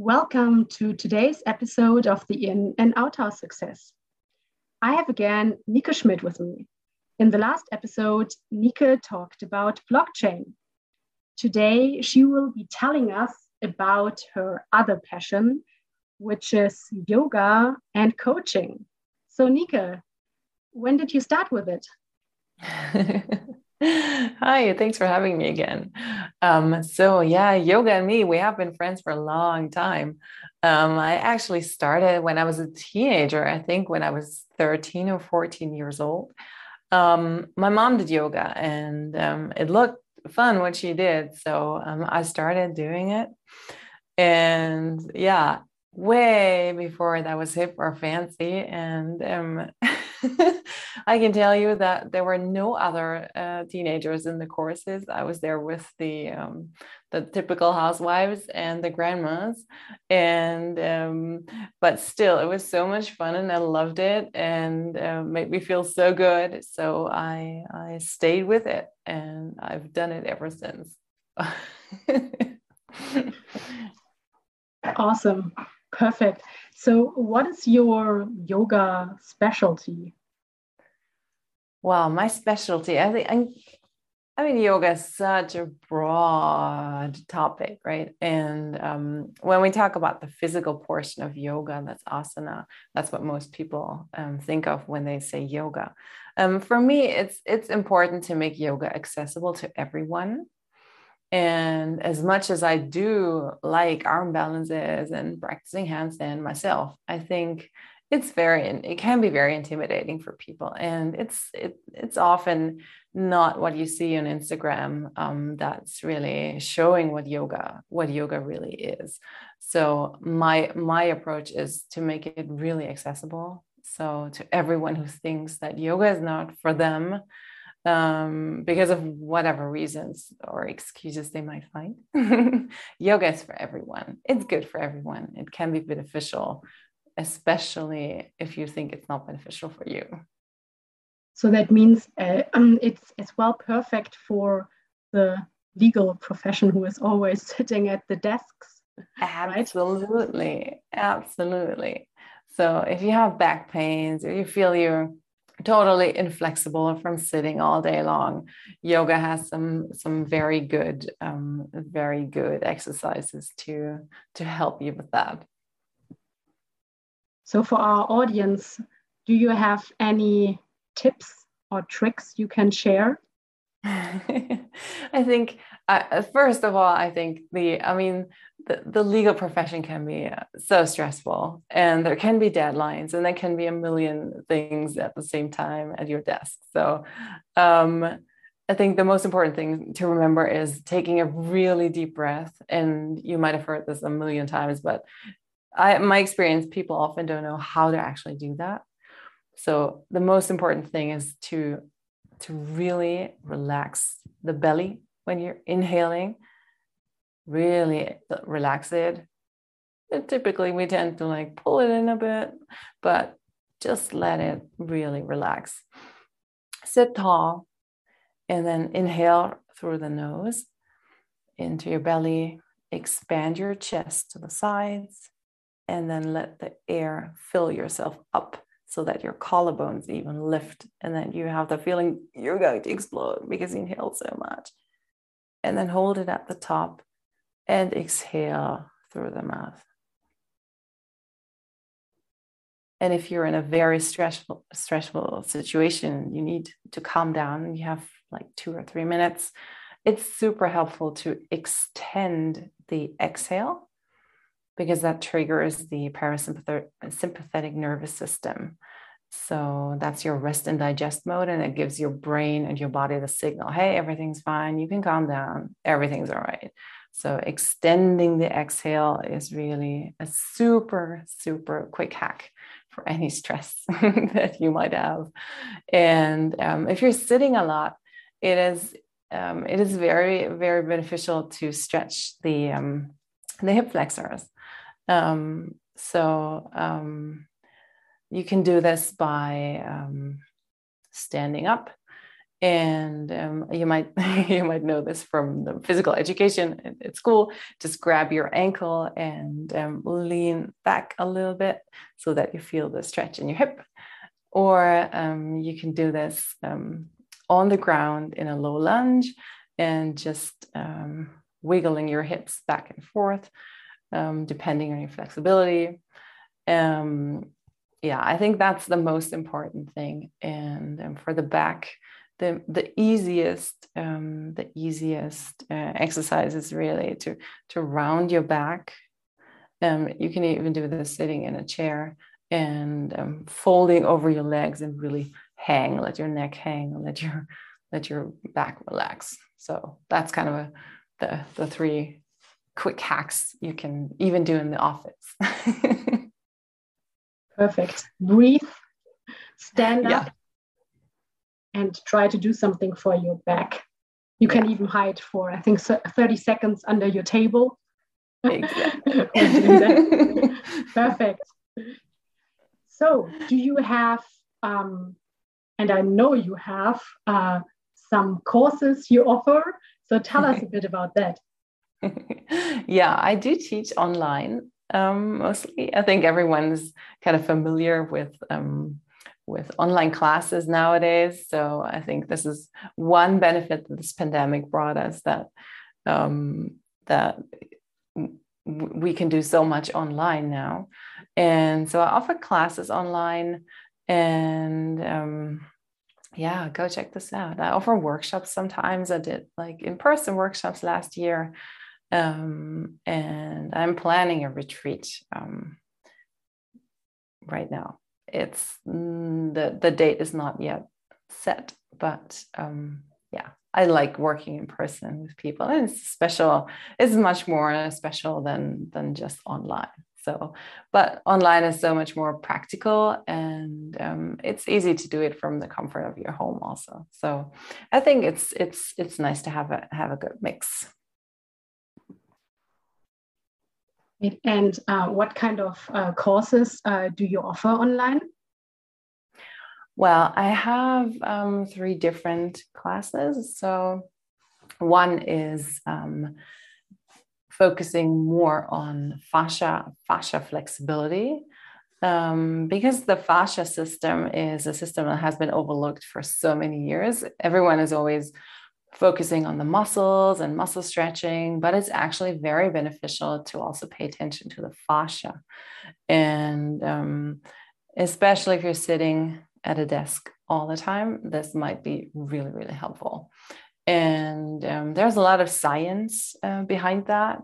Welcome to today's episode of the In and Out House Success. I have again Nike Schmidt with me. In the last episode, Nike talked about blockchain. Today, she will be telling us about her other passion, which is yoga and coaching. So, Nike, when did you start with it? Hi, thanks for having me again. Um, so yeah, yoga and me, we have been friends for a long time. Um, I actually started when I was a teenager, I think when I was 13 or 14 years old. Um, my mom did yoga and um, it looked fun what she did. So um, I started doing it. And yeah, way before that was hip or fancy. And um, I can tell you that there were no other uh, teenagers in the courses. I was there with the um, the typical housewives and the grandmas, and um, but still, it was so much fun, and I loved it, and uh, made me feel so good. So I I stayed with it, and I've done it ever since. awesome. Perfect. So, what is your yoga specialty? Well, my specialty, I think, I, I mean, yoga is such a broad topic, right? And um, when we talk about the physical portion of yoga, that's asana. That's what most people um, think of when they say yoga. Um, for me, it's it's important to make yoga accessible to everyone. And as much as I do like arm balances and practicing handstand myself, I think it's very it can be very intimidating for people, and it's it, it's often not what you see on Instagram um, that's really showing what yoga what yoga really is. So my my approach is to make it really accessible. So to everyone who thinks that yoga is not for them, um, because of whatever reasons or excuses they might find. Yoga is for everyone. It's good for everyone. It can be beneficial, especially if you think it's not beneficial for you. So that means uh, um, it's as well perfect for the legal profession who is always sitting at the desks. Absolutely. Right? Absolutely. So if you have back pains or you feel you're totally inflexible from sitting all day long. Yoga has some some very good um, very good exercises to to help you with that. So for our audience do you have any tips or tricks you can share I think, uh, first of all, I think the, I mean, the, the legal profession can be uh, so stressful and there can be deadlines and there can be a million things at the same time at your desk. So, um, I think the most important thing to remember is taking a really deep breath. And you might have heard this a million times, but I, my experience, people often don't know how to actually do that. So the most important thing is to to really relax the belly when you're inhaling. Really relax it. And typically, we tend to like pull it in a bit, but just let it really relax. Sit tall and then inhale through the nose into your belly. Expand your chest to the sides and then let the air fill yourself up so that your collarbones even lift and then you have the feeling you're going to explode because you inhaled so much. And then hold it at the top and exhale through the mouth. And if you're in a very stressful, stressful situation, you need to calm down you have like two or three minutes. It's super helpful to extend the exhale because that triggers the parasympathetic nervous system. So that's your rest and digest mode, and it gives your brain and your body the signal hey, everything's fine, you can calm down, everything's all right. So extending the exhale is really a super, super quick hack for any stress that you might have. And um, if you're sitting a lot, it is um, it is very, very beneficial to stretch the um, the hip flexors. Um, so um, you can do this by um, standing up and um, you might you might know this from the physical education at, at school. Just grab your ankle and um, lean back a little bit so that you feel the stretch in your hip. Or um, you can do this on the ground in a low lunge and just wiggling your hips back and forth um, depending on your flexibility yeah i think that's the most important thing and for the back the the easiest um, the easiest uh, exercise is really to to round your back. Um, you can even do this sitting in a chair and um, folding over your legs and really hang, let your neck hang, let your let your back relax. So that's kind of a the the three quick hacks you can even do in the office. Perfect. Breathe, stand up, yeah and try to do something for your back. You can even hide for, I think, 30 seconds under your table. Exactly. Perfect. So, do you have, um, and I know you have, uh, some courses you offer? So, tell us a bit about that. yeah, I do teach online um, mostly. I think everyone's kind of familiar with um, with online classes nowadays. So I think this is one benefit that this pandemic brought us that um, that we can do so much online now. And so I offer classes online and um, yeah, go check this out. I offer workshops sometimes. I did like in person workshops last year. Um, and I'm planning a retreat um, right now. It's mm, the the date is not yet set but um yeah i like working in person with people. And it's special it's much more special than than just online. So but online is so much more practical and um, it's easy to do it from the comfort of your home also. So i think it's it's it's nice to have a have a good mix and uh, what kind of uh, courses uh, do you offer online? Well, I have um, three different classes. So, one is um, focusing more on fascia fascia flexibility. Um, because the fascia system is a system that has been overlooked for so many years. Everyone is always focusing on the muscles and muscle stretching, but it's actually very beneficial to also pay attention to the fascia. And um, especially if you're sitting at a desk all the time, this might be really, really helpful. And um, there's a lot of science uh, behind that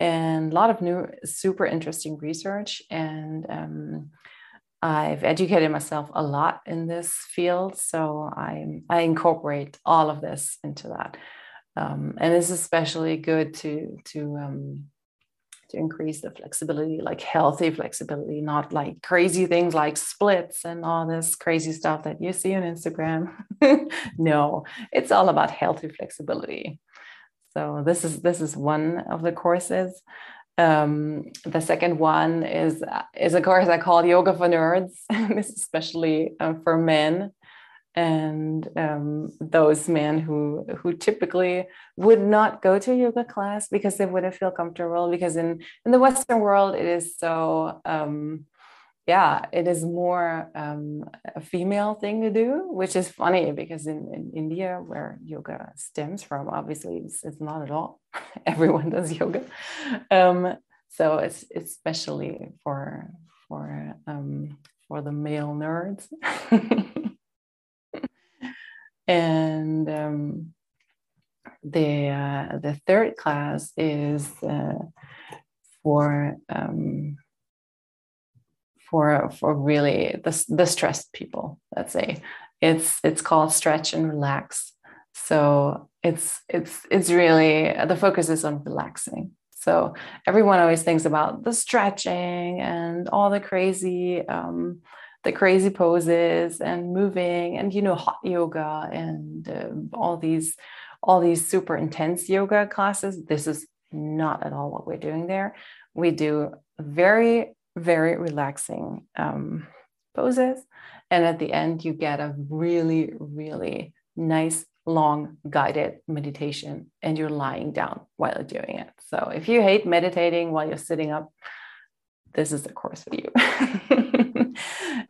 and a lot of new, super interesting research. And um, I've educated myself a lot in this field, so I I incorporate all of this into that, um, and it's especially good to to um, to increase the flexibility, like healthy flexibility, not like crazy things like splits and all this crazy stuff that you see on Instagram. no, it's all about healthy flexibility. So this is this is one of the courses. Um, the second one is is a course I call Yoga for Nerds. this is especially uh, for men and um, those men who who typically would not go to yoga class because they wouldn't feel comfortable because in in the Western world it is so um, yeah it is more um, a female thing to do which is funny because in, in India where yoga stems from obviously it's, it's not at all. Everyone does yoga. Um, so it's, especially for for um, for the male nerds. And um, the uh, the third class is uh, for um, for for really the, the stressed people let's say. It's it's called stretch and relax. So it's it's it's really the focus is on relaxing. So everyone always thinks about the stretching and all the crazy um, the crazy poses and moving and you know hot yoga and uh, all these all these super intense yoga classes. This is not at all what we're doing there. We do very very relaxing um, poses and at the end you get a really really nice long guided meditation and you're lying down while doing it. So if you hate meditating while you're sitting up, this is the course for you.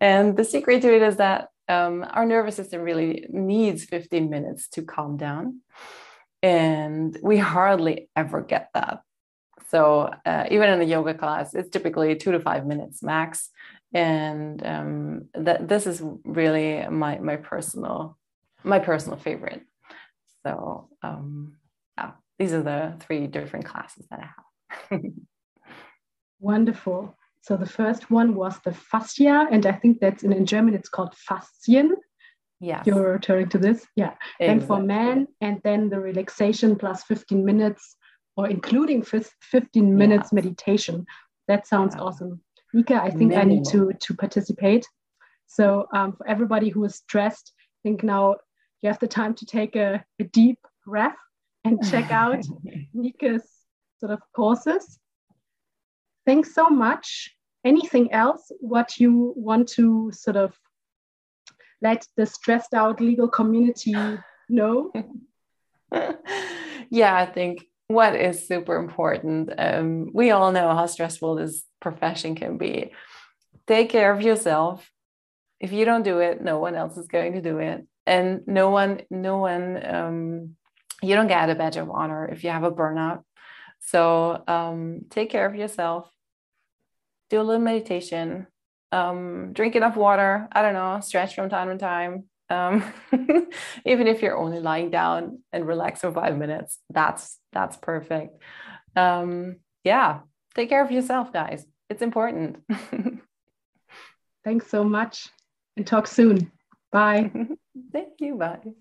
and the secret to it is that um, our nervous system really needs 15 minutes to calm down. And we hardly ever get that. So uh, even in a yoga class, it's typically two to five minutes max. And um, that this is really my my personal my personal favorite. So um, yeah, these are the three different classes that I have. Wonderful. So the first one was the fascia, and I think that's in, in German it's called Faszien. Yeah. You're referring to this? Yeah. Exactly. And for men, and then the relaxation plus 15 minutes or including 15 minutes meditation. That sounds yeah. awesome. Nike, I think I need to, to participate. So um, for everybody who is stressed, I think now you have the time to take a, a deep breath and check out Nike's sort of courses. Thanks so much. Anything else what you want to sort of let the stressed out legal community know? yeah, I think what is super important. Um, we all know how stressful this profession can be. Take care of yourself. If you don't do it, no one else is going to do it and no one no one um, you don't get a badge of honor if you have a burnout so um, take care of yourself do a little meditation um, drink enough water i don't know stretch from time to time um, even if you're only lying down and relax for five minutes that's that's perfect um, yeah take care of yourself guys it's important thanks so much and talk soon bye Thank you. Bye.